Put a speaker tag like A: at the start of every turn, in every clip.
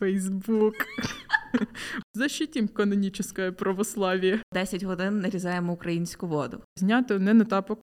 A: Фейсбук. Защитім канонічне православ'я.
B: 10 годин нарізаємо українську воду.
A: Знято не на тапок.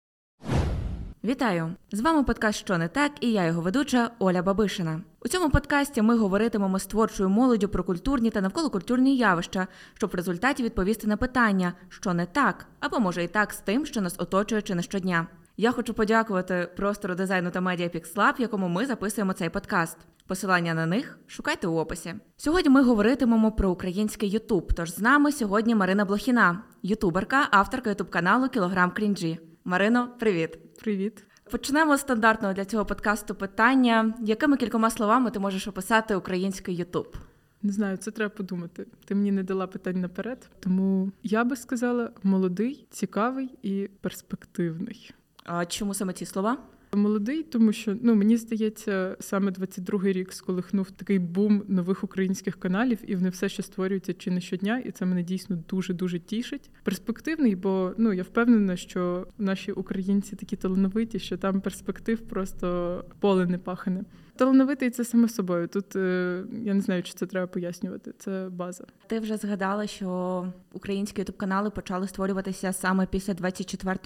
B: Вітаю! З вами подкаст Що не так і я його ведуча Оля Бабишина. У цьому подкасті ми говоритимемо з творчою молоддю про культурні та навколокультурні явища, щоб в результаті відповісти на питання, що не так, або може і так з тим, що нас оточує чи не щодня. Я хочу подякувати простору дизайну та медіа Pixlab, в якому ми записуємо цей подкаст. Посилання на них шукайте у описі. Сьогодні ми говоритимемо про український Ютуб. Тож з нами сьогодні Марина Блохіна, ютуберка, авторка ютуб каналу Кілограм Крінджі. Марино, привіт!
A: Привіт.
B: Почнемо з стандартного для цього подкасту питання: якими кількома словами ти можеш описати український Ютуб?
A: Не знаю, це треба подумати. Ти мені не дала питань наперед, тому я би сказала молодий, цікавий і перспективний.
B: А чому саме ці слова?
A: Молодий, тому що ну мені здається, саме 22-й рік сколихнув такий бум нових українських каналів, і вони все ще створюються чи не щодня, і це мене дійсно дуже дуже тішить. Перспективний, бо ну я впевнена, що наші українці такі талановиті, що там перспектив просто поле не пахане. Талановитий це саме собою. Тут е, я не знаю, чи це треба пояснювати. Це база.
B: Ти вже згадала, що українські ютуб канали почали створюватися саме після 24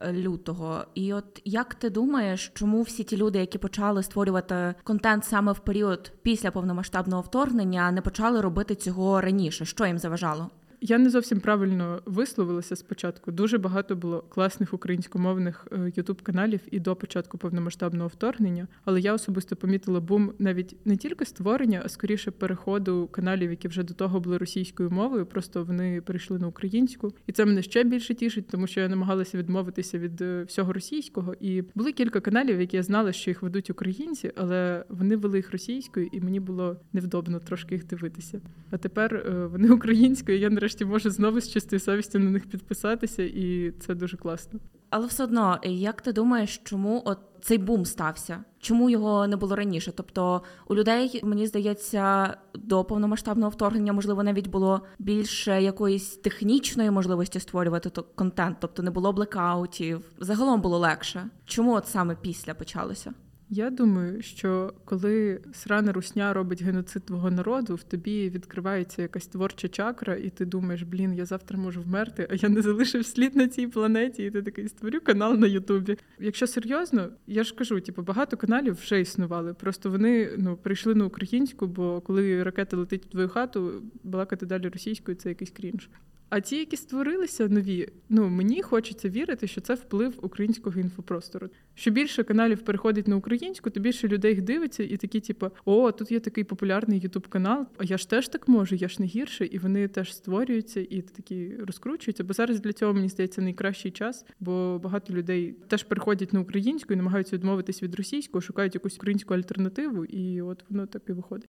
B: е, лютого. І от як ти думаєш, чому всі ті люди, які почали створювати контент саме в період після повномасштабного вторгнення, не почали робити цього раніше? Що їм заважало?
A: Я не зовсім правильно висловилася спочатку. Дуже багато було класних українськомовних ютуб каналів і до початку повномасштабного вторгнення. Але я особисто помітила бум навіть не тільки створення, а скоріше переходу каналів, які вже до того були російською мовою. Просто вони перейшли на українську, і це мене ще більше тішить, тому що я намагалася відмовитися від е, всього російського. І були кілька каналів, які я знала, що їх ведуть українці, але вони вели їх російською, і мені було невдобно трошки їх дивитися. А тепер е, вони українською. Я нарешті нарешті може знову з чистою совістю на них підписатися, і це дуже класно.
B: Але все одно, як ти думаєш, чому от цей бум стався? Чому його не було раніше? Тобто у людей, мені здається, до повномасштабного вторгнення можливо навіть було більше якоїсь технічної можливості створювати контент, тобто не було блекаутів. Загалом було легше. Чому от саме після почалося?
A: Я думаю, що коли срана русня робить геноцид твого народу, в тобі відкривається якась творча чакра, і ти думаєш, блін, я завтра можу вмерти, а я не залишив слід на цій планеті, і ти такий створю канал на Ютубі. Якщо серйозно, я ж кажу, типу, багато каналів вже існували. Просто вони ну прийшли на українську, бо коли ракета летить в твою хату, балакати далі російською це якийсь крінж. А ті, які створилися нові, ну мені хочеться вірити, що це вплив українського інфопростору. Що більше каналів переходить на українську, то більше людей дивиться, і такі, типу, о, тут є такий популярний ютуб канал. А я ж теж так можу, я ж не гірше, і вони теж створюються і такі розкручуються. Бо зараз для цього мені здається найкращий час, бо багато людей теж переходять на українську і намагаються відмовитись від російського, шукають якусь українську альтернативу, і от воно так і виходить.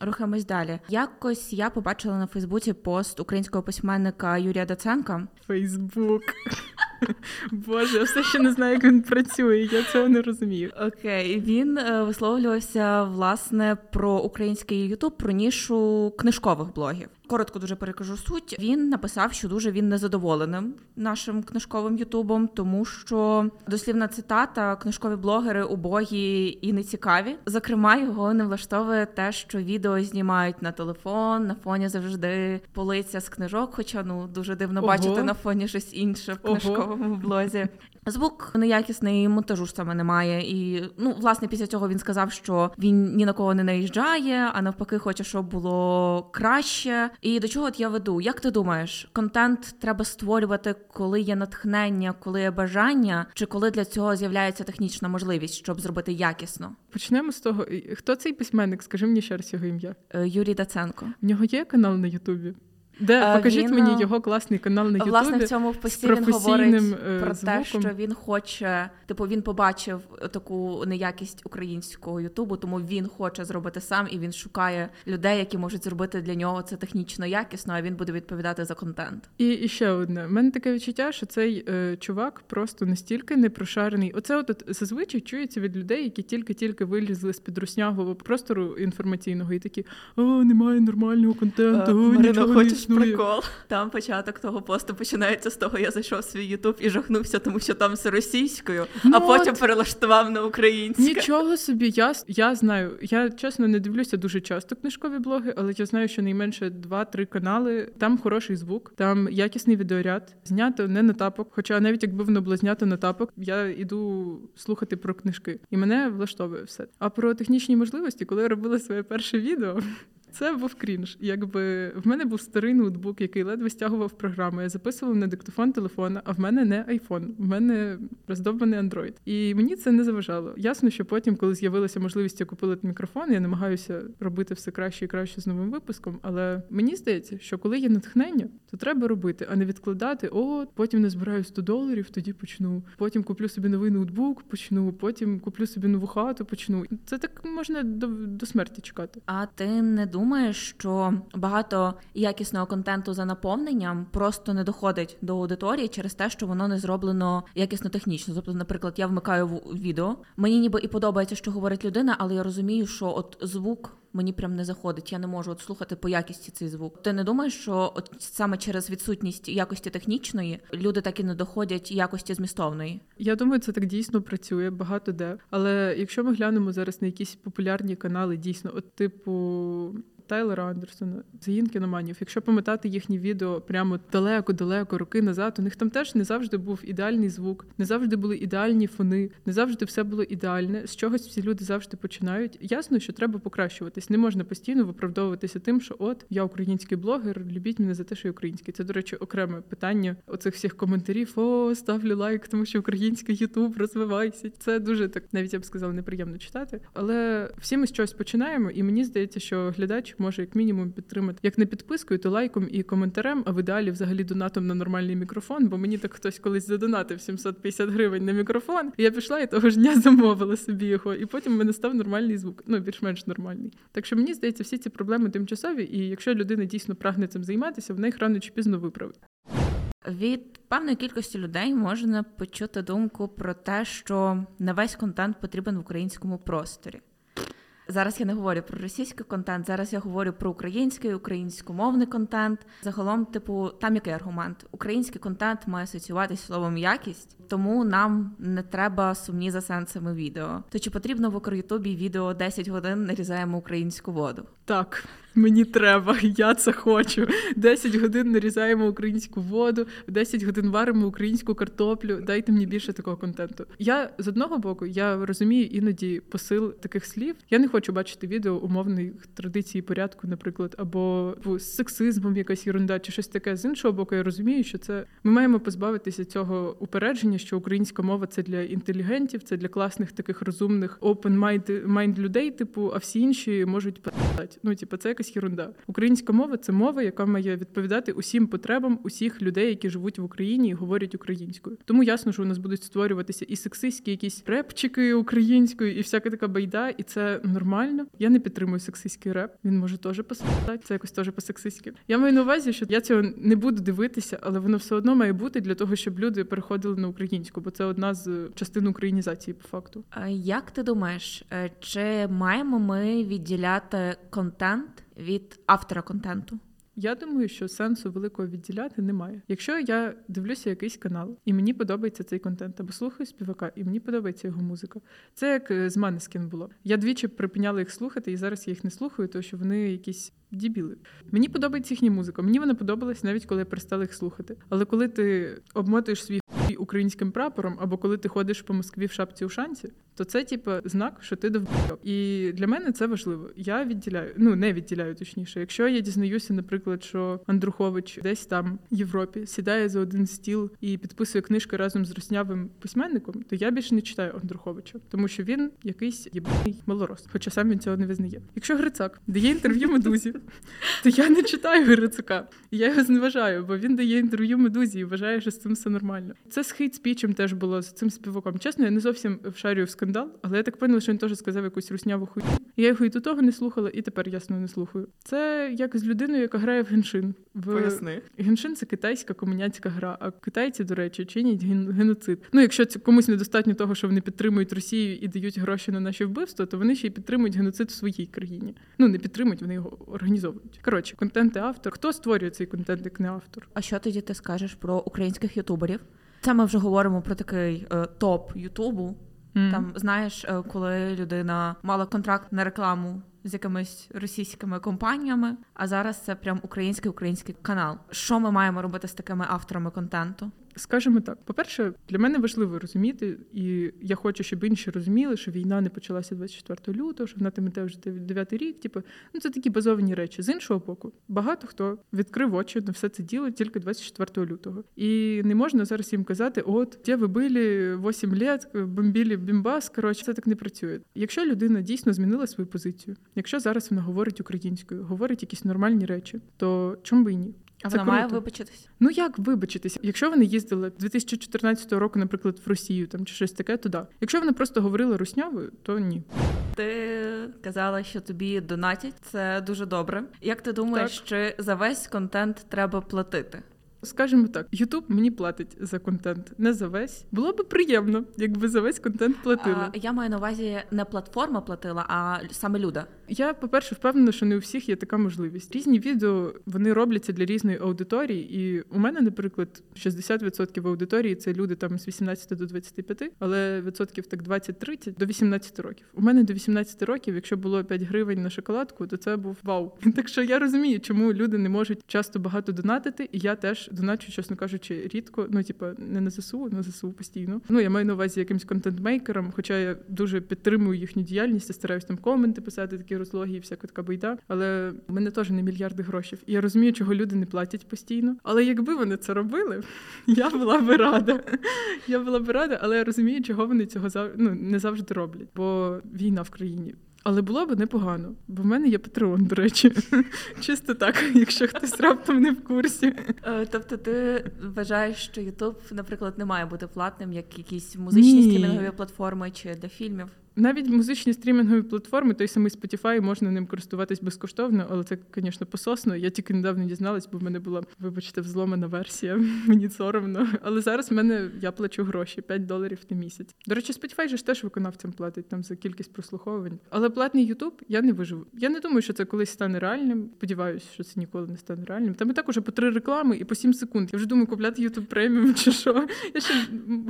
B: Рухаємось далі. Якось я побачила на Фейсбуці пост українського письменника Юрія Даценка.
A: Фейсбук. Боже, я все ще не знаю, як він працює. Я цього не розумію.
B: Окей, він е, висловлювався власне про український Ютуб, про нішу книжкових блогів. Коротко дуже перекажу суть. Він написав, що дуже він незадоволеним нашим книжковим Ютубом, тому що дослівна цитата книжкові блогери убогі і нецікаві. Зокрема, його не влаштовує те, що відео знімають на телефон, на фоні завжди полиця з книжок. Хоча ну дуже дивно Ого. бачити на фоні щось інше в книжковому Ого. блозі. Звук неякісний, монтажу ж саме немає. І ну, власне, після цього він сказав, що він ні на кого не наїжджає, а навпаки, хоче, щоб було краще. І до чого от я веду? Як ти думаєш, контент треба створювати, коли є натхнення, коли є бажання, чи коли для цього з'являється технічна можливість, щоб зробити якісно?
A: Почнемо з того, хто цей письменник? Скажи мені ще раз його ім'я.
B: Е, Юрій Даценко.
A: В нього є канал на Ютубі. Де покажіть він, мені його класний канал на Ютубі.
B: Власне, в цьому пості він говорить е, про звуком. те, що він хоче, типу він побачив таку неякість українського Ютубу, тому він хоче зробити сам і він шукає людей, які можуть зробити для нього це технічно якісно, а він буде відповідати за контент.
A: І, і ще одне У мене таке відчуття, що цей е, чувак просто настільки непрошарений. Оце от, зазвичай чується від людей, які тільки-тільки вилізли з під руснявого простору інформаційного, і такі о, немає нормального контенту. Е,
B: Марина, хочеш
A: існує.
B: Прикол. Там початок того посту починається з того, я зайшов в свій Ютуб і жахнувся, тому що там все російською, ну, а потім от... перелаштував на українське.
A: Нічого собі, я я знаю. Я чесно не дивлюся дуже часто книжкові блоги, але я знаю, що найменше два-три канали. Там хороший звук, там якісний відеоряд, знято не на тапок. Хоча навіть якби воно було знято на тапок, я іду слухати про книжки, і мене влаштовує все. А про технічні можливості, коли я робила своє перше відео. Це був крінж. Якби в мене був старий ноутбук, який ледве стягував програми. Я записувала на диктофон телефона, а в мене не айфон, в мене роздовбаний Android. І мені це не заважало. Ясно, що потім, коли з'явилася можливість я купила мікрофон, я намагаюся робити все краще і краще з новим випуском. Але мені здається, що коли є натхнення, то треба робити, а не відкладати. О, потім не збираю 100 доларів, тоді почну. Потім куплю собі новий ноутбук, почну. Потім куплю собі нову хату, почну. Це так можна до, до смерті чекати.
B: А ти не думаєш? Думаєш, що багато якісного контенту за наповненням просто не доходить до аудиторії через те, що воно не зроблено якісно технічно. Тобто, наприклад, я вмикаю відео, мені ніби і подобається, що говорить людина, але я розумію, що от звук мені прям не заходить. Я не можу от слухати по якісті цей звук. Ти не думаєш, що от саме через відсутність якості технічної люди так і не доходять якості змістовної?
A: Я думаю, це так дійсно працює багато де. Але якщо ми глянемо зараз на якісь популярні канали, дійсно, от типу. Тайлера Андерсона, Заїн кіноманів. Якщо пам'ятати їхні відео прямо далеко-далеко, роки назад, у них там теж не завжди був ідеальний звук, не завжди були ідеальні фони, не завжди все було ідеальне. З чогось всі люди завжди починають. Ясно, що треба покращуватись. Не можна постійно виправдовуватися тим, що от я український блогер, любіть мене за те, що я український. Це, до речі, окреме питання оцих всіх коментарів. О, ставлю лайк, тому що український Ютуб розвивайся. Це дуже так, навіть я б сказала, неприємно читати. Але всі ми з чогось починаємо, і мені здається, що глядач може як мінімум підтримати як не підпискою, то лайком і коментарем, а в ідеалі взагалі донатом на нормальний мікрофон. Бо мені так хтось колись задонатив 750 гривень на мікрофон. І я пішла і того ж дня замовила собі його, і потім в мене став нормальний звук. Ну більш-менш нормальний. Так що мені здається, всі ці проблеми тимчасові, і якщо людина дійсно прагне цим займатися, в їх рано чи пізно виправить.
B: Від певної кількості людей можна почути думку про те, що не весь контент потрібен в українському просторі. Зараз я не говорю про російський контент, зараз я говорю про український, українськомовний контент. Загалом, типу, там який аргумент? Український контент має асоціюватися словом якість, тому нам не треба сумні за сенсами відео. То чи потрібно в Укрютубі відео 10 годин нарізаємо українську воду?
A: Так. Мені треба, я це хочу. 10 годин нарізаємо українську воду, 10 годин варимо українську картоплю. Дайте мені більше такого контенту. Я з одного боку я розумію іноді посил таких слів. Я не хочу бачити відео умовних традицій порядку, наприклад, або з сексизмом якась ерунда чи щось таке. З іншого боку, я розумію, що це ми маємо позбавитися цього упередження, що українська мова це для інтелігентів, це для класних таких розумних open mind людей, типу, а всі інші можуть питати. Ну, типу, це якась якась ерунда. Українська мова це мова, яка має відповідати усім потребам усіх людей, які живуть в Україні і говорять українською. Тому ясно, що у нас будуть створюватися і сексистські якісь репчики українською, і всяка така байда, і це нормально. Я не підтримую сексистський реп. Він може теж посадати. Це якось теж по-сексистськи. Я маю на увазі, що я цього не буду дивитися, але воно все одно має бути для того, щоб люди переходили на українську, бо це одна з частин українізації по факту.
B: А як ти думаєш, е, чи маємо ми відділяти контент? Від автора контенту?
A: Я думаю, що сенсу великого відділяти немає. Якщо я дивлюся якийсь канал, і мені подобається цей контент, або слухаю співака, і мені подобається його музика. Це як е, з Манескін було. Я двічі припиняла їх слухати, і зараз я їх не слухаю, тому що вони якісь дібіли. Мені подобається їхня музика. Мені вона подобалась навіть коли я перестала їх слухати. Але коли ти обмотуєш свій українським прапором, або коли ти ходиш по Москві в шапці у шанці, то це типу, знак, що ти довбойоб. І для мене це важливо. Я відділяю, ну не відділяю точніше. Якщо я дізнаюся, наприклад, що Андрухович десь там в Європі сідає за один стіл і підписує книжки разом з руснявим письменником, то я більше не читаю Андруховича, тому що він якийсь єбаний малорос, хоча сам він цього не визнає. Якщо Грицак дає інтерв'ю медузі, то я не читаю Грицака. Я його зневажаю, бо він дає інтерв'ю медузі і вважає, що з цим все нормально. Це хейт спічем теж було з цим співаком. Чесно, я не зовсім вшарюю в скандал, але я так поняла, що він теж сказав якусь русняву хуйню. Я його і до того не слухала, і тепер ясно не слухаю. Це як з людиною, яка грає в геншин. В
B: Поясни.
A: геншин це китайська комуняцька гра. А китайці, до речі, чинять ген- геноцид. Ну, якщо це комусь недостатньо того, що вони підтримують Росію і дають гроші на наші вбивства, то вони ще й підтримують геноцид в своїй країні. Ну не підтримують, вони його організовують. Коротше, контент і автор. Хто створює цей контент, як не автор?
B: А що тоді ти скажеш про українських ютуберів? Це ми вже говоримо про такий е, топ Ютубу.
A: Mm.
B: Там знаєш, е, коли людина мала контракт на рекламу з якимись російськими компаніями, а зараз це прям український український канал. Що ми маємо робити з такими авторами контенту?
A: Скажімо так, по-перше, для мене важливо розуміти, і я хочу, щоб інші розуміли, що війна не почалася 24 лютого, що вона там іде вже 9 рік. Типу, ну це такі базовані речі. З іншого боку, багато хто відкрив очі на все це діло тільки 24 лютого. І не можна зараз їм казати: от де ви були 8 лет, бомбілі бімбас. Коротше, це так не працює. Якщо людина дійсно змінила свою позицію, якщо зараз вона говорить українською, говорить якісь нормальні речі, то чому би і ні?
B: А
A: Це
B: вона має вибачитись?
A: Ну як вибачитися? Якщо вони їздили 2014 року, наприклад, в Росію там чи щось таке, то да. Якщо вони просто говорили руснявою, то ні.
B: Ти казала, що тобі донатять. Це дуже добре. Як ти думаєш, чи за весь контент треба платити?
A: Скажімо так, Ютуб мені платить за контент, не за весь. Було би приємно, якби за весь контент платили.
B: А, я маю на увазі не платформа платила, а саме люда.
A: Я, по-перше, впевнена, що не у всіх є така можливість. Різні відео вони робляться для різної аудиторії. І у мене, наприклад, 60% аудиторії це люди там з 18 до 25, але відсотків так 20-30 до 18 років. У мене до 18 років, якщо було 5 гривень на шоколадку, то це був вау. Так що я розумію, чому люди не можуть часто багато донатити, і я теж доначу, чесно кажучи, рідко. Ну, типа, не на ЗСУ, на ЗСУ постійно. Ну я маю на увазі якимсь контент-мейкерам, хоча я дуже підтримую їхню діяльність, я стараюсь там коменти писати, такі розлоги і всяка така байда. Але в мене теж не мільярди грошей. І я розумію, чого люди не платять постійно. Але якби вони це робили, я була би рада. Я була би рада, але я розумію, чого вони цього ну, не завжди роблять, бо війна в країні. Але було б непогано, бо в мене є Патреон, до речі. Чисто так, якщо хтось раптом не в курсі.
B: Е, Тобто, ти вважаєш, що Ютуб, наприклад, не має бути платним, як якісь музичні
A: Ні.
B: стрімінгові платформи чи для фільмів?
A: Навіть музичні стрімінгові платформи, той самий Spotify, можна ним користуватись безкоштовно, але це, звісно, пососно. Я тільки недавно дізналась, бо в мене була, вибачте, взломана версія. Мені соромно. Але зараз в мене я плачу гроші 5 доларів на місяць. До речі, Spotify же ж теж виконавцям платить там за кількість прослуховувань. Але платний YouTube я не виживу. Я не думаю, що це колись стане реальним. Сподіваюся, що це ніколи не стане реальним. Там і так уже по три реклами і по 7 секунд. Я вже думаю, купляти YouTube преміум чи що. Я ще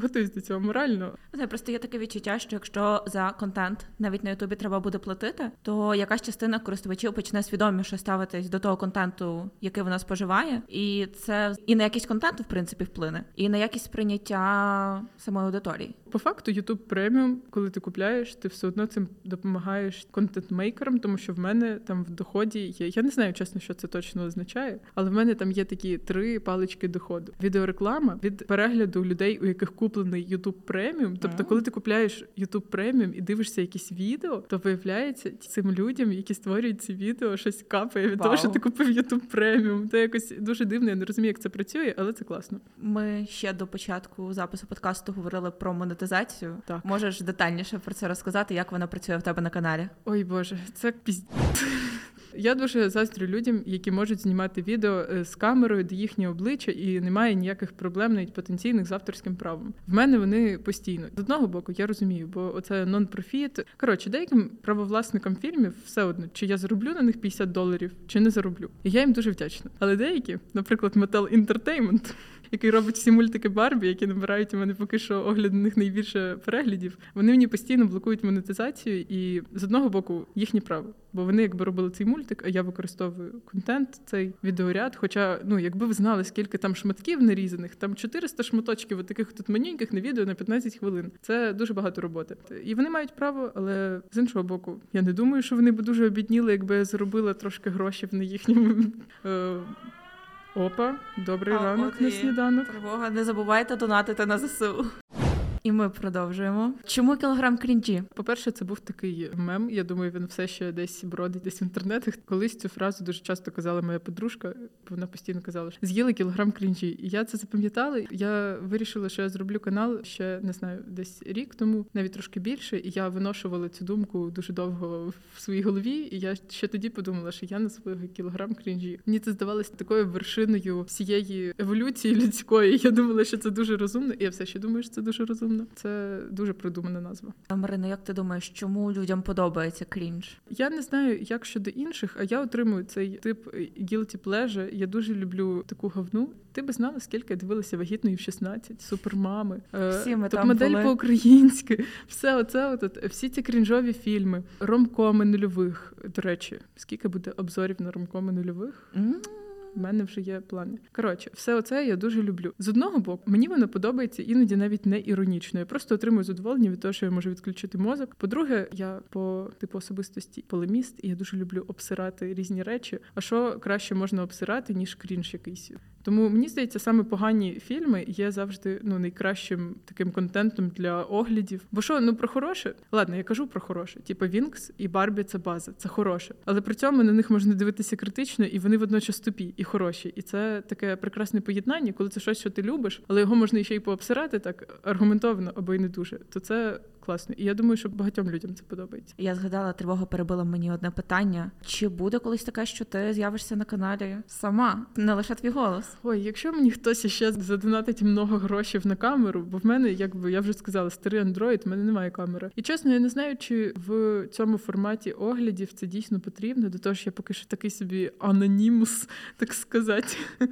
A: готуюсь до цього морально.
B: Не просто є таке відчуття, що якщо за контент навіть на Ютубі треба буде платити, то якась частина користувачів почне свідоміше ставитись до того контенту, який вона споживає, і це і на якість контенту, в принципі, вплине, і на якість сприйняття самої аудиторії.
A: По факту, YouTube преміум, коли ти купляєш, ти все одно цим допомагаєш контент-мейкерам, тому що в мене там в доході є. Я не знаю, чесно, що це точно означає, але в мене там є такі три палички доходу: відеореклама від перегляду людей, у яких куплений YouTube преміум. Тобто, коли ти купляєш YouTube преміум і дивишся якісь відео, то виявляється цим людям, які створюють ці відео, щось капає від того, що ти купив YouTube преміум. Це якось дуже дивно. Я не розумію, як це працює, але це класно.
B: Ми ще до початку запису подкасту говорили про монетизацію.
A: Так.
B: Можеш детальніше про це розказати, як вона працює в тебе на каналі?
A: Ой Боже, це пізд... Я дуже заздрю людям, які можуть знімати відео е, з камерою до їхнього обличчя, і немає ніяких проблем навіть потенційних з авторським правом. В мене вони постійно з одного боку, я розумію, бо оце нон-профіт. Коротше, деяким правовласникам фільмів все одно, чи я зароблю на них 50 доларів, чи не зароблю. І я їм дуже вдячна. Але деякі, наприклад, Metal Entertainment, який робить всі мультики Барбі, які набирають у мене поки що огляд на них найбільше переглядів. Вони мені постійно блокують монетизацію, і з одного боку їхнє право, бо вони якби робили цей мультик, а я використовую контент, цей відеоряд. Хоча, ну якби ви знали, скільки там шматків нарізаних, там 400 шматочків, от таких тут маленьких на відео на 15 хвилин. Це дуже багато роботи. І вони мають право, але з іншого боку, я не думаю, що вони б дуже обідніли, якби я заробила трошки грошей на їхньому. Опа, добрий
B: А,
A: ранок на сніданок.
B: Тривога, не забувайте донатити на ЗСУ. І ми продовжуємо. Чому кілограм крінжі?
A: По-перше, це був такий мем. Я думаю, він все ще десь бродить десь в інтернетах. Колись цю фразу дуже часто казала моя подружка. Вона постійно казала, що з'їли кілограм крінжі. І я це запам'ятала. Я вирішила, що я зроблю канал ще не знаю, десь рік тому, навіть трошки більше. І я виношувала цю думку дуже довго в своїй голові. І я ще тоді подумала, що я на свого кілограм крінжі. Мені це здавалося такою вершиною всієї еволюції людської. Я думала, що це дуже розумно, і я все ще думаю, що це дуже розумно. Це дуже продумана назва.
B: А Марина, як ти думаєш, чому людям подобається крінж?
A: Я не знаю, як щодо інших, а я отримую цей тип guilty pleasure. Я дуже люблю таку говну. Ти би знала, скільки я дивилася вагітної в 16, супермами,
B: е, Всі ми
A: топ модель по-українськи, все оце, от, всі ці крінжові фільми, ромкоми нульових. До речі, скільки буде обзорів на ромкоми нульових?
B: Mm.
A: У мене вже є плани. Коротше, все оце я дуже люблю. З одного боку, мені воно подобається іноді навіть не іронічно. Я просто отримую задоволення від того, що я можу відключити мозок. По-друге, я по типу особистості полеміст, і я дуже люблю обсирати різні речі. А що краще можна обсирати, ніж крінж якийсь? Тому мені здається, саме погані фільми є завжди ну найкращим таким контентом для оглядів. Бо що, ну про хороше? Ладно, я кажу про хороше. Типу Вінкс і Барбі це база, це хороше. Але при цьому на них можна дивитися критично, і вони водночас тупі і хороші. І це таке прекрасне поєднання, коли це щось, що ти любиш, але його можна ще й пообсирати так аргументовано або й не дуже. То це класно. І я думаю, що багатьом людям це подобається.
B: Я згадала, тривога перебила мені одне питання: чи буде колись таке, що ти з'явишся на каналі сама, не лише твій голос?
A: Ой, якщо мені хтось ще задонатить много грошей на камеру, бо в мене, якби я вже сказала, старий Android, в мене немає камери. І чесно, я не знаю, чи в цьому форматі оглядів це дійсно потрібно, до того ж я поки що такий собі анонімус, так сказати.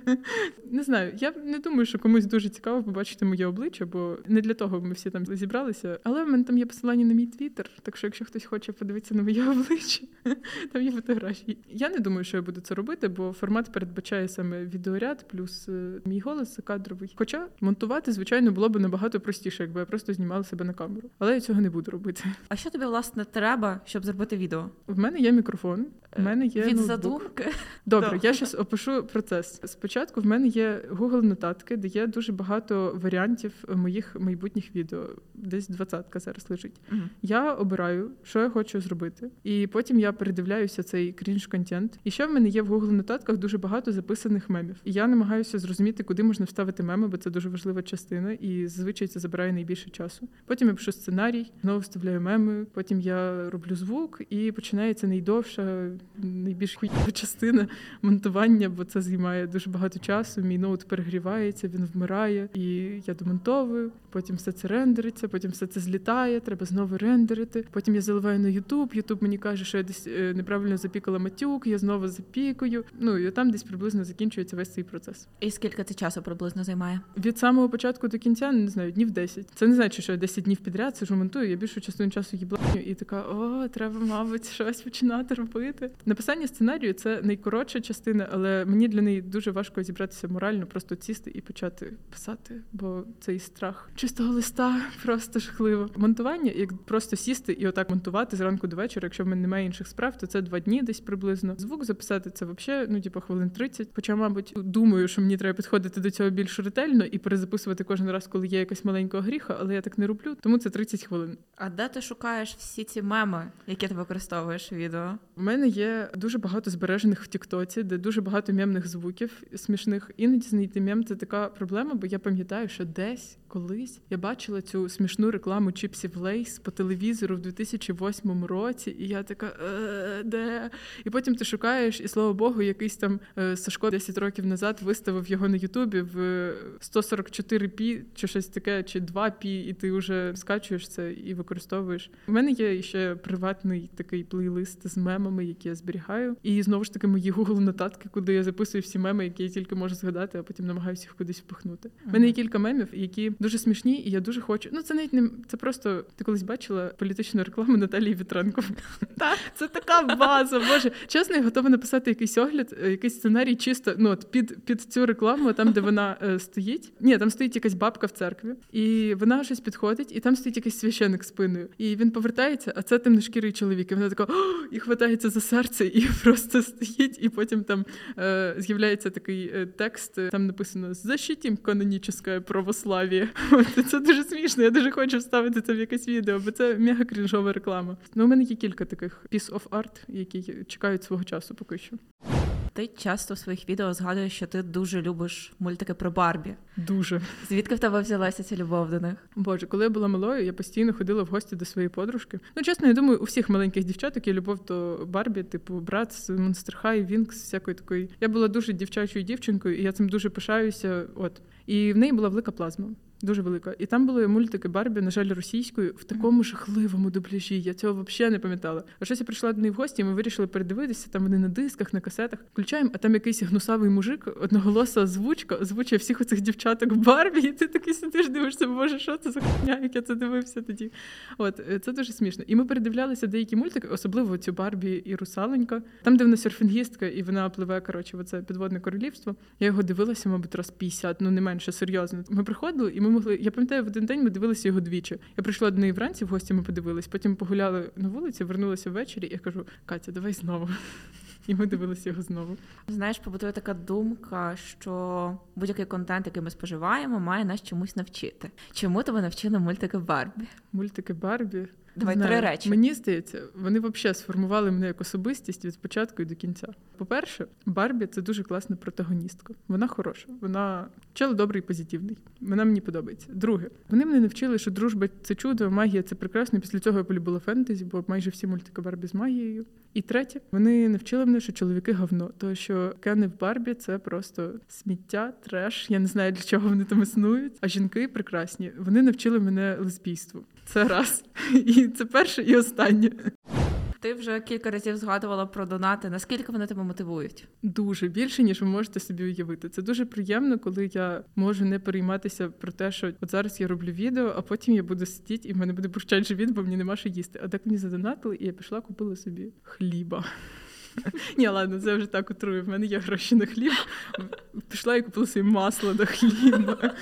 A: Не знаю, я не думаю, що комусь дуже цікаво побачити моє обличчя, бо не для того ми всі там зібралися. Але в мене там є посилання на мій твіттер, так що якщо хтось хоче подивитися на моє обличчя, там є фотографії. Я не думаю, що я буду це робити, бо формат передбачає саме відеоряд, плюс е, мій голос кадровий. Хоча монтувати, звичайно, було б набагато простіше, якби я просто знімала себе на камеру. Але я цього не буду робити.
B: А що тобі власне треба, щоб зробити відео?
A: В мене є мікрофон. В мене є
B: від
A: ноутбук.
B: задумки.
A: Добре, я зараз опишу процес. Спочатку в мене є Google нотатки, де є дуже багато варіантів моїх майбутніх відео. Десь двадцятка зараз лежить.
B: Угу.
A: Я обираю, що я хочу зробити, і потім я передивляюся цей крінж контент. І ще в мене є в Google нотатках дуже багато записаних мемів. І я намагаюся зрозуміти, куди можна вставити меми, бо це дуже важлива частина, і зазвичай це забирає найбільше часу. Потім я пишу сценарій, знову вставляю меми. Потім я роблю звук, і починається найдовша, найбільш хуйова частина монтування, бо це займає дуже багато часу. Мій ноут перегрівається, він вмирає, і я домонтовую. Потім все це рендериться, потім все це злітає. Треба знову рендерити. Потім я заливаю на Ютуб. Ютуб мені каже, що я десь е, неправильно запікала матюк. Я знову запікую. Ну і там десь приблизно закінчується весь цей процес.
B: І скільки це часу приблизно займає?
A: Від самого початку до кінця не знаю, днів 10. Це не значить, що я 10 днів підряд сижу монтую. Я більшу частину часу їбланю і така: о, треба, мабуть, щось починати робити. Написання сценарію це найкоротша частина, але мені для неї дуже важко зібратися морально, просто сісти і почати писати, бо цей страх чистого листа просто жахливо. Монтування, як просто сісти і отак монтувати зранку до вечора. Якщо в мене немає інших справ, то це два дні десь приблизно. Звук записати це взагалі, ну типу, хвилин 30. Хоча, мабуть, думаю, що мені треба підходити до цього більш ретельно і перезаписувати кожен раз, коли є якась маленька огріха, але я так не роблю, тому це 30 хвилин.
B: А де ти шукаєш всі ці меми, які ти використовуєш в відео?
A: У мене є дуже багато збережених в TikTok-ці, де дуже багато мемних звуків смішних. Іноді знайти мем це така проблема, бо я пам'ятаю, що десь колись я бачила цю смішну рекламу чіпсів Лейс по телевізору в 2008 році, і я така е, де? І потім ти шукаєш, і слава Богу, якийсь там е, Сашко 10 років назад виставив його на Ютубі в 144 пі чи щось таке, чи 2 пі, і ти вже скачуєш це і використовуєш. У мене є ще приватний такий плейлист з мемами, які я зберігаю. І знову ж таки мої Google нотатки, куди я записую всі меми, які я тільки можу згадати, а потім намагаюся їх кудись впихнути. У мене є кілька мемів, які дуже смішні, і я дуже хочу. Ну це навіть не це просто ти колись бачила політичну рекламу Наталії Вітренко.
B: Так,
A: це така база. Боже, чесно, я готова написати якийсь огляд, е, якийсь сценарій, чисто ну от під під цю рекламу, там де вона е, стоїть. Ні, там стоїть якась бабка в церкві, і вона щось підходить, і там стоїть якийсь священик спиною. І він повертається, а це темношкірий чоловік. І вона така і хватається за серце, і просто стоїть, і потім там е, з'являється такий е, текст. Там написано Защитім канонічне православ'я. Це дуже смішно. Я дуже хочу вставити це в якесь відео, бо це мега крінжова реклама. Ну, у мене є кілька таких piece of art, які чекають свого часу поки що.
B: Ти часто в своїх відео згадуєш, що ти дуже любиш мультики про Барбі.
A: Дуже.
B: Звідки в тебе взялася ця любов до них?
A: Боже, коли я була малою, я постійно ходила в гості до своєї подружки. Ну, чесно, я думаю, у всіх маленьких дівчаток є любов до Барбі, типу брат з Monster High, Вінкс, всякої такої. Я була дуже дівчачою дівчинкою, і я цим дуже пишаюся. От. І в неї була велика плазма. Дуже велика. І там були мультики Барбі, на жаль, російською, в такому жахливому дубляжі. Я цього взагалі не пам'ятала. А щось я прийшла до неї в гості, і ми вирішили передивитися. Там вони на дисках, на касетах. Включаємо, а там якийсь гнусавий мужик, одноголоса озвучка, озвучує всіх оцих дівчаток Барбі, і ти такий сидиш, дивишся, боже, що це за хуйня, як я це дивився тоді. От е, це дуже смішно. І ми передивлялися деякі мультики, особливо цю Барбі і Русаленька. Там, де вона серфінгістка, і вона пливе коротше, в це підводне королівство. Я його дивилася, мабуть, раз 50, ну не менше серйозно. Ми приходили, і ми могли. Я пам'ятаю, в один день ми дивилися його двічі. Я прийшла до неї вранці в гості, ми подивились, потім погуляли на вулиці, вернулася ввечері. і Я кажу: Катя, давай знову. І ми дивилися його знову.
B: Знаєш, побутує така думка, що будь-який контент, який ми споживаємо, має нас чомусь навчити. Чому тебе навчили мультики Барбі?
A: Мультики Барбі.
B: Давай
A: Знаю.
B: три речі.
A: Мені здається, вони взагалі сформували мене як особистість від початку і до кінця. По-перше, Барбі це дуже класна протагоністка. Вона хороша, вона чел добрий, позитивний. Вона мені подобається. Друге, вони мене навчили, що дружба це чудо, магія це прекрасно. Після цього я полюбила фентезі, бо майже всі мультики Барбі з магією. І третє, вони навчили мене, що чоловіки говно, тому що кени в Барбі це просто сміття, треш. Я не знаю для чого вони там існують. А жінки прекрасні. Вони навчили мене лесбійству. Це раз. І це перше і останнє.
B: Ти вже кілька разів згадувала про донати. Наскільки вони тебе мотивують?
A: Дуже більше, ніж ви можете собі уявити. Це дуже приємно, коли я можу не перейматися про те, що от зараз я роблю відео, а потім я буду сидіти і в мене буде бурчати живіт, бо мені нема що їсти. А так мені задонатили, і я пішла, купила собі хліба. Ні, ладно, це вже так утрую. В мене є гроші на хліб. Пішла і купила собі масло до хліба.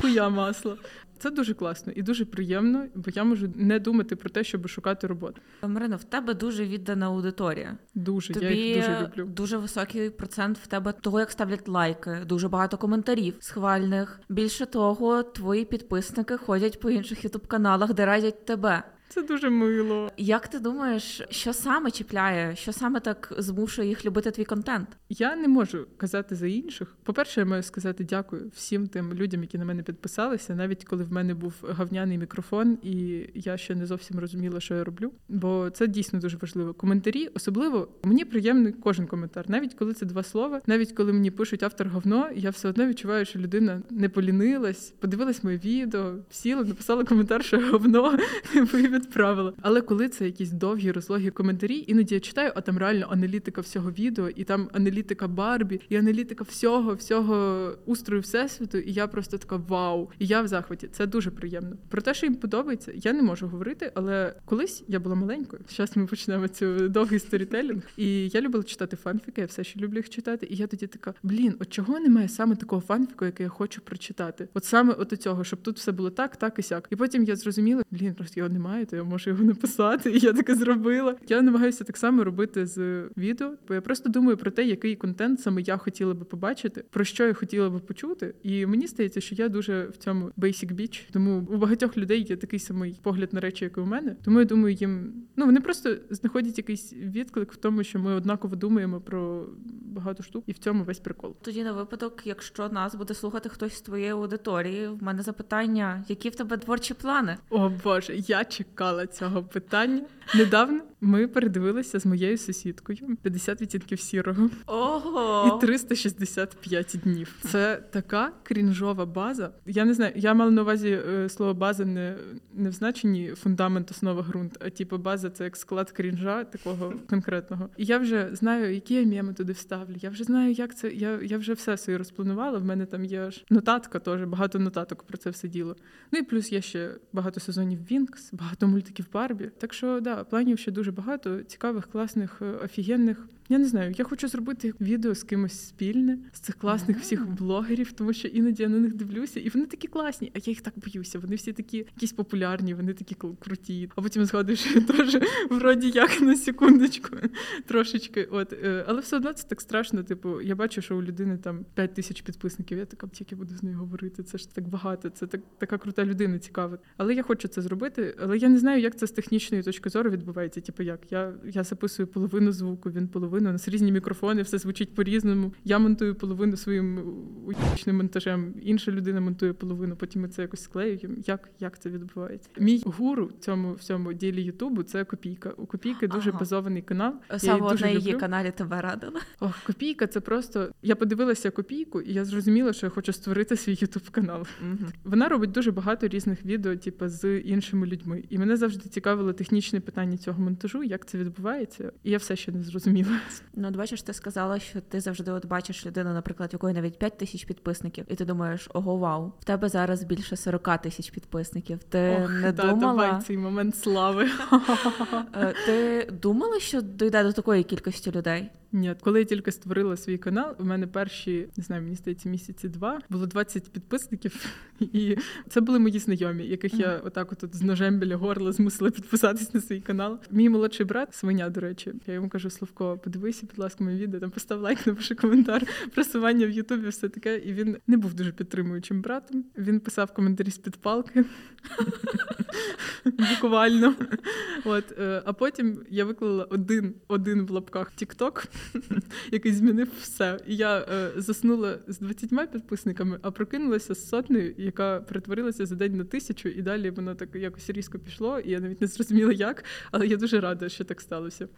A: Хуя масло. Це дуже класно і дуже приємно, бо я можу не думати про те, щоб шукати роботу.
B: Марино, в тебе дуже віддана аудиторія.
A: Дуже
B: Тобі
A: я їх дуже люблю.
B: Дуже високий процент в тебе того, як ставлять лайки, дуже багато коментарів схвальних. Більше того, твої підписники ходять по інших ютуб каналах, де радять тебе.
A: Це дуже мило.
B: Як ти думаєш, що саме чіпляє, що саме так змушує їх любити твій контент?
A: Я не можу казати за інших. По-перше, я маю сказати дякую всім тим людям, які на мене підписалися, навіть коли в мене був гавняний мікрофон, і я ще не зовсім розуміла, що я роблю. Бо це дійсно дуже важливо. Коментарі, особливо мені приємний кожен коментар, навіть коли це два слова, навіть коли мені пишуть автор говно, я все одно відчуваю, що людина не полінилась, подивилась моє відео, сіла, написала коментар, що говно відправила. Але коли це якісь довгі розлогі коментарі, іноді я читаю, а там реально аналітика всього відео, і там аналітика Барбі, і аналітика всього, всього устрою всесвіту. І я просто така вау! І я в захваті. Це дуже приємно. Про те, що їм подобається, я не можу говорити, але колись я була маленькою. Зараз ми почнемо цю довгий сторітелінг. І я любила читати фанфіки, я все ще люблю їх читати. І я тоді така: блін, от чого немає саме такого фанфіку, який я хочу прочитати? От саме от цього, щоб тут все було так, так і сяк. І потім я зрозуміла, блін, просто його немає, то я можу його написати. І я таке зробила. Я намагаюся так само робити з відео, бо я просто думаю про те, який контент саме я хотіла би побачити, про що я хотіла би почути. І мені здається, що я дуже в цьому basic bitch. Тому у багатьох людей є такий самий погляд на речі, як і у мене. Тому я думаю, їм ну вони просто знаходять якийсь відклик в тому, що ми однаково думаємо про багато штук, і в цьому весь прикол.
B: Тоді на випадок, якщо нас буде слухати хтось з твоєї аудиторії, в мене запитання, які в тебе творчі плани?
A: О Боже, я чекала цього питання. Недавно ми передивилися з моєю сусідкою 50 відтінків сірого
B: Ого!
A: і 365 днів. Це така крінжова база. Я не знаю, я мала на увазі е, слово база не, не в значенні фундамент, основа ґрунт, а типу база це як склад крінжа такого конкретного. І я вже знаю, які я меми туди вставлю. Я вже знаю, як це. Я я вже все собі розпланувала. В мене там є аж нотатка, теж багато нотаток про це все діло. Ну і плюс є ще багато сезонів Вінкс, багато мультиків Барбі. Так що да, планів ще дуже багато цікавих, класних, е, офігенних. Я не знаю, я хочу зробити відео з кимось спільне, з цих класних mm-hmm. всіх блогерів, тому що іноді я на них дивлюся, і вони такі класні, а я їх так боюся. Вони всі такі якісь популярні, вони такі круті. А потім згадуєш, що теж вроді як на секундочку трошечки. От, е, але все одно це так страшно. Типу, я бачу, що у людини там 5 тисяч підписників. Я така тільки буду з нею говорити. Це ж так багато. Це так така крута людина, цікава. Але я хочу це зробити. Але я не знаю, як це з технічної точки зору відбувається. Типу, як я я записую половину звуку, він половину. У нас різні мікрофони, все звучить по-різному. Я монтую половину своїм уїчним монтажем. Інша людина монтує половину. Потім ми це якось склеюємо. Як як це відбувається? Мій гуру в цьому всьому ділі Ютубу це копійка. У копійки дуже ага. базований канал.
B: Саме на її каналі тебе радила.
A: Ох, копійка. Це просто я подивилася копійку, і я зрозуміла, що я хочу створити свій ютуб канал. Угу. Вона робить дуже багато різних відео, типу, з іншими людьми. І мене завжди цікавило технічне питання цього монтажу, як це відбувається, і я все ще не зрозуміла.
B: Ну, от бачиш, ти сказала, що ти завжди от бачиш людину, наприклад, якої навіть 5 тисяч підписників, і ти думаєш, ого, вау, в тебе зараз більше 40 тисяч підписників. Ти Ох, не да, думала
A: давай цей момент слави.
B: Е, ти думала, що дійде до такої кількості людей?
A: Ні, коли я тільки створила свій канал, у мене перші не знаю, мені здається, місяці два було 20 підписників, і це були мої знайомі, яких я отак от з ножем біля горла змусила підписатись на свій канал. Мій молодший брат, свиня, до речі, я йому кажу: Славко, подивися, будь ласка, моє відео, там постав лайк, напиши коментар, просування в Ютубі, все таке. І він не був дуже підтримуючим братом. Він писав коментарі з під палки. Буквально. От, е, А потім я виклала один один в лапках TikTok, який змінив все. І я е, заснула з 20 підписниками, а прокинулася з сотнею, яка перетворилася за день на тисячу, і далі воно так якось різко пішло, і я навіть не зрозуміла як, але я дуже рада, що так сталося.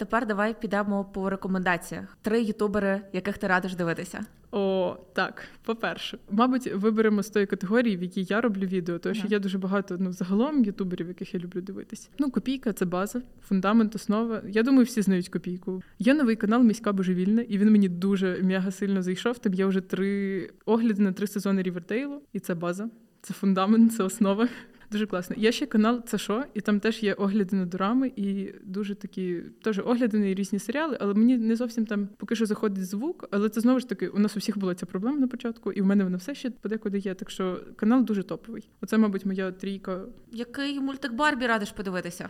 B: Тепер давай підемо по рекомендаціях. Три ютубери, яких ти радиш дивитися.
A: О, так. По-перше, мабуть, виберемо з тої категорії, в якій я роблю відео, тому що є дуже багато ну, загалом ютуберів, яких я люблю дивитись. Ну, копійка це база, фундамент, основа. Я думаю, всі знають копійку. Є новий канал Міська Божевільна, і він мені дуже м'яга сильно зайшов. Там є вже три огляди на три сезони Рівертейлу, і це база. Це фундамент, це основа. Дуже класно. Є ще канал Це що? І там теж є огляди на дорами, і дуже такі теж огляди на різні серіали, але мені не зовсім там поки що заходить звук. Але це знову ж таки у нас у всіх була ця проблема на початку, і в мене вона все ще подекуди є. Так що канал дуже топовий. Оце, мабуть, моя трійка.
B: Який мультик Барбі радиш подивитися?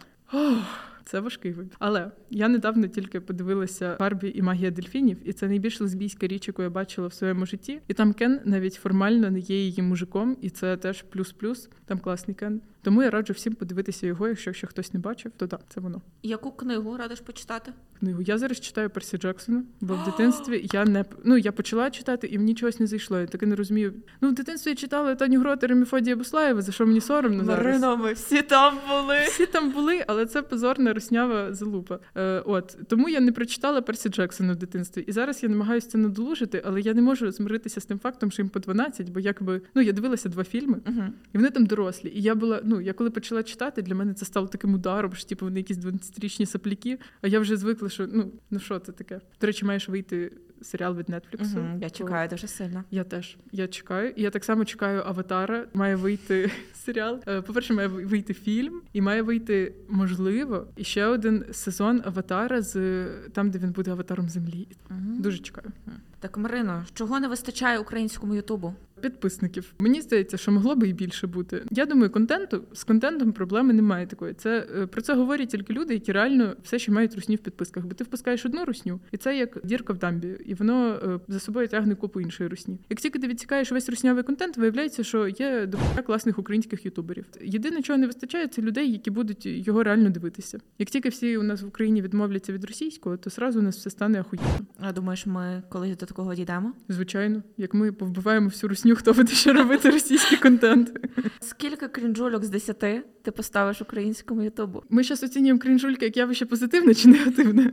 A: Це важкий вибір. Але я недавно тільки подивилася Барбі і магія дельфінів, і це найбільш лесбійська річ, яку я бачила в своєму житті. І там Кен навіть формально не є її мужиком, і це теж плюс-плюс. Там класний Кен. Тому я раджу всім подивитися його. Якщо ще хтось не бачив, то так, це воно.
B: Яку книгу радиш почитати?
A: Книгу я зараз читаю Персі Джексона, бо в дитинстві я не ну я почала читати, і мені чогось не зайшло. Я таки не розумію. Ну в дитинстві я читала Таню Гротер і Мефодія Буслаєва, за що мені соромно
B: зараз. Ми всі там були.
A: Всі там були, але це позорна руснява залупа. Е, От тому я не прочитала Персі Джексона в дитинстві. І зараз я намагаюся це надолужити, але я не можу змиритися з тим фактом, що їм по 12, бо якби ну я дивилася два фільми, uh-huh. і вони там дорослі. І я була, ну я коли почала читати, для мене це стало таким ударом, що типу вони якісь 12-річні сапляки. А я вже звикла, що ну ну що це таке? До речі, маєш вийти серіал від Netflix.
B: Угу, Я чекаю дуже сильно.
A: Я теж я чекаю. І я так само чекаю Аватара. Має вийти серіал. Е, по-перше, має вийти фільм, і має вийти можливо і ще один сезон Аватара з там, де він буде аватаром землі. Угу. Дуже чекаю.
B: Так, Марино, чого не вистачає українському Ютубу?
A: Підписників. Мені здається, що могло би і більше бути. Я думаю, контенту з контентом проблеми немає такої. Це е, про це говорять тільки люди, які реально все ще мають русню в підписках. Бо ти впускаєш одну русню, і це як дірка в дамбі, і воно е, за собою тягне купу іншої русні. Як тільки ти відцікаєш весь руснявий контент, виявляється, що є до класних українських ютуберів. Єдине, чого не вистачає, це людей, які будуть його реально дивитися. Як тільки всі у нас в Україні відмовляться від російського, то сразу у нас все стане ахуєнно.
B: А думаєш, ми колись до такого дійдемо?
A: Звичайно, як ми повбиваємо всю русню, хто буде ще робити російський контент.
B: Скільки крінжульок з десяти ти поставиш українському ютубу?
A: Ми зараз оцінюємо крінжульки як явище позитивне чи негативне.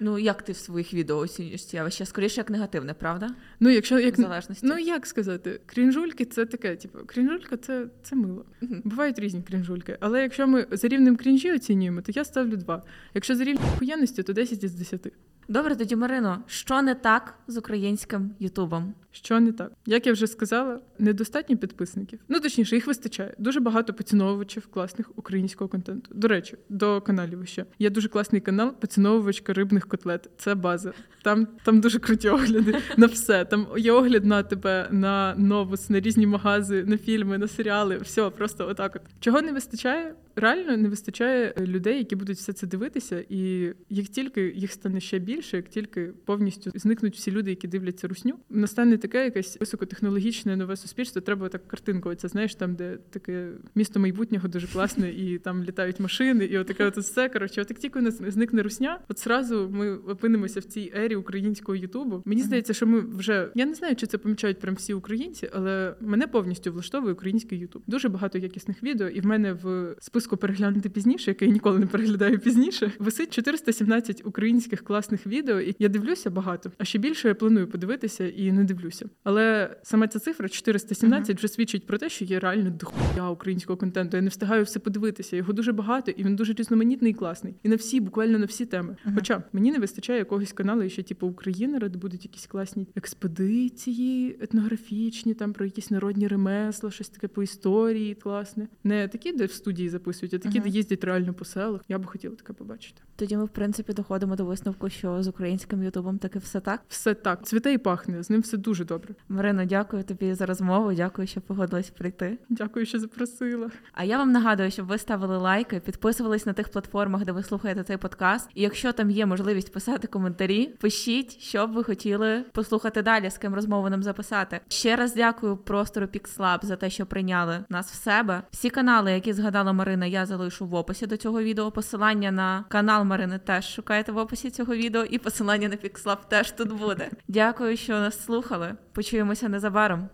B: Ну як ти в своїх відео оцінюєш ці явище? Скоріше як негативне, правда?
A: Ну, якщо як залежності. Ну як сказати, крінжульки це таке, типу, крінжулька це це мило. uh Бувають різні крінжульки. Але якщо ми за рівнем крінжі оцінюємо, то я ставлю два. Якщо за рівнем охуєнності, то 10 із 10.
B: Добре, тоді Марино, що не так з українським Ютубом?
A: Що не так? Як я вже сказала, недостатньо підписників. Ну точніше, їх вистачає. Дуже багато поціновувачів класних українського контенту. До речі, до каналів ще є дуже класний канал Поціновувачка рибних котлет. Це база. Там там дуже круті огляди на все. Там є огляд на тебе, на новус, на різні магази, на фільми, на серіали. Все просто отак. От чого не вистачає? Реально не вистачає людей, які будуть все це дивитися, і як тільки їх стане ще більше, як тільки повністю зникнуть всі люди, які дивляться русню, настане таке якесь високотехнологічне нове суспільство. Треба так картинку. Оця знаєш, там, де таке місто майбутнього дуже класне, і там літають машини, і отаке от все. Коротше, от як тільки у нас зникне русня, от зразу ми опинимося в цій ері українського Ютубу. Мені здається, що ми вже я не знаю, чи це помічають прям всі українці, але мене повністю влаштовує український Ютуб. Дуже багато якісних відео, і в мене в списку переглянути пізніше, яке я ніколи не переглядаю пізніше. Висить 417 українських класних відео, і я дивлюся багато. А ще більше я планую подивитися і не дивлюся. Але саме ця цифра 417 uh-huh. вже свідчить про те, що є реально дохуя українського контенту. Я не встигаю все подивитися. Його дуже багато, і він дуже різноманітний і класний. І на всі, буквально на всі теми. Uh-huh. Хоча мені не вистачає якогось каналу, ще типу Українера, де будуть якісь класні експедиції етнографічні, там про якісь народні ремесла, щось таке по історії класне. Не такі, де в студії записують, а такі, uh-huh. де їздять реально по селах. Я би хотіла таке побачити.
B: Тоді ми, в принципі, доходимо до висновку, що з українським ютубом таки все так.
A: Все так. Цвіте і пахне. З ним все дуже добре.
B: Марино, дякую тобі за розмову. Дякую, що погодилась прийти.
A: Дякую, що запросила.
B: А я вам нагадую, щоб ви ставили лайки, підписувались на тих платформах, де ви слухаєте цей подкаст. І якщо там є можливість писати коментарі, пишіть, що б ви хотіли послухати далі, з ким розмову нам записати. Ще раз дякую простору PixLab за те, що прийняли нас в себе. Всі канали, які згадала Марина, я залишу в описі до цього відео. Посилання на канал Марини теж шукайте в описі цього відео, і посилання на PixLab теж тут буде. Дякую, що нас слухали. Почуємося незабаром.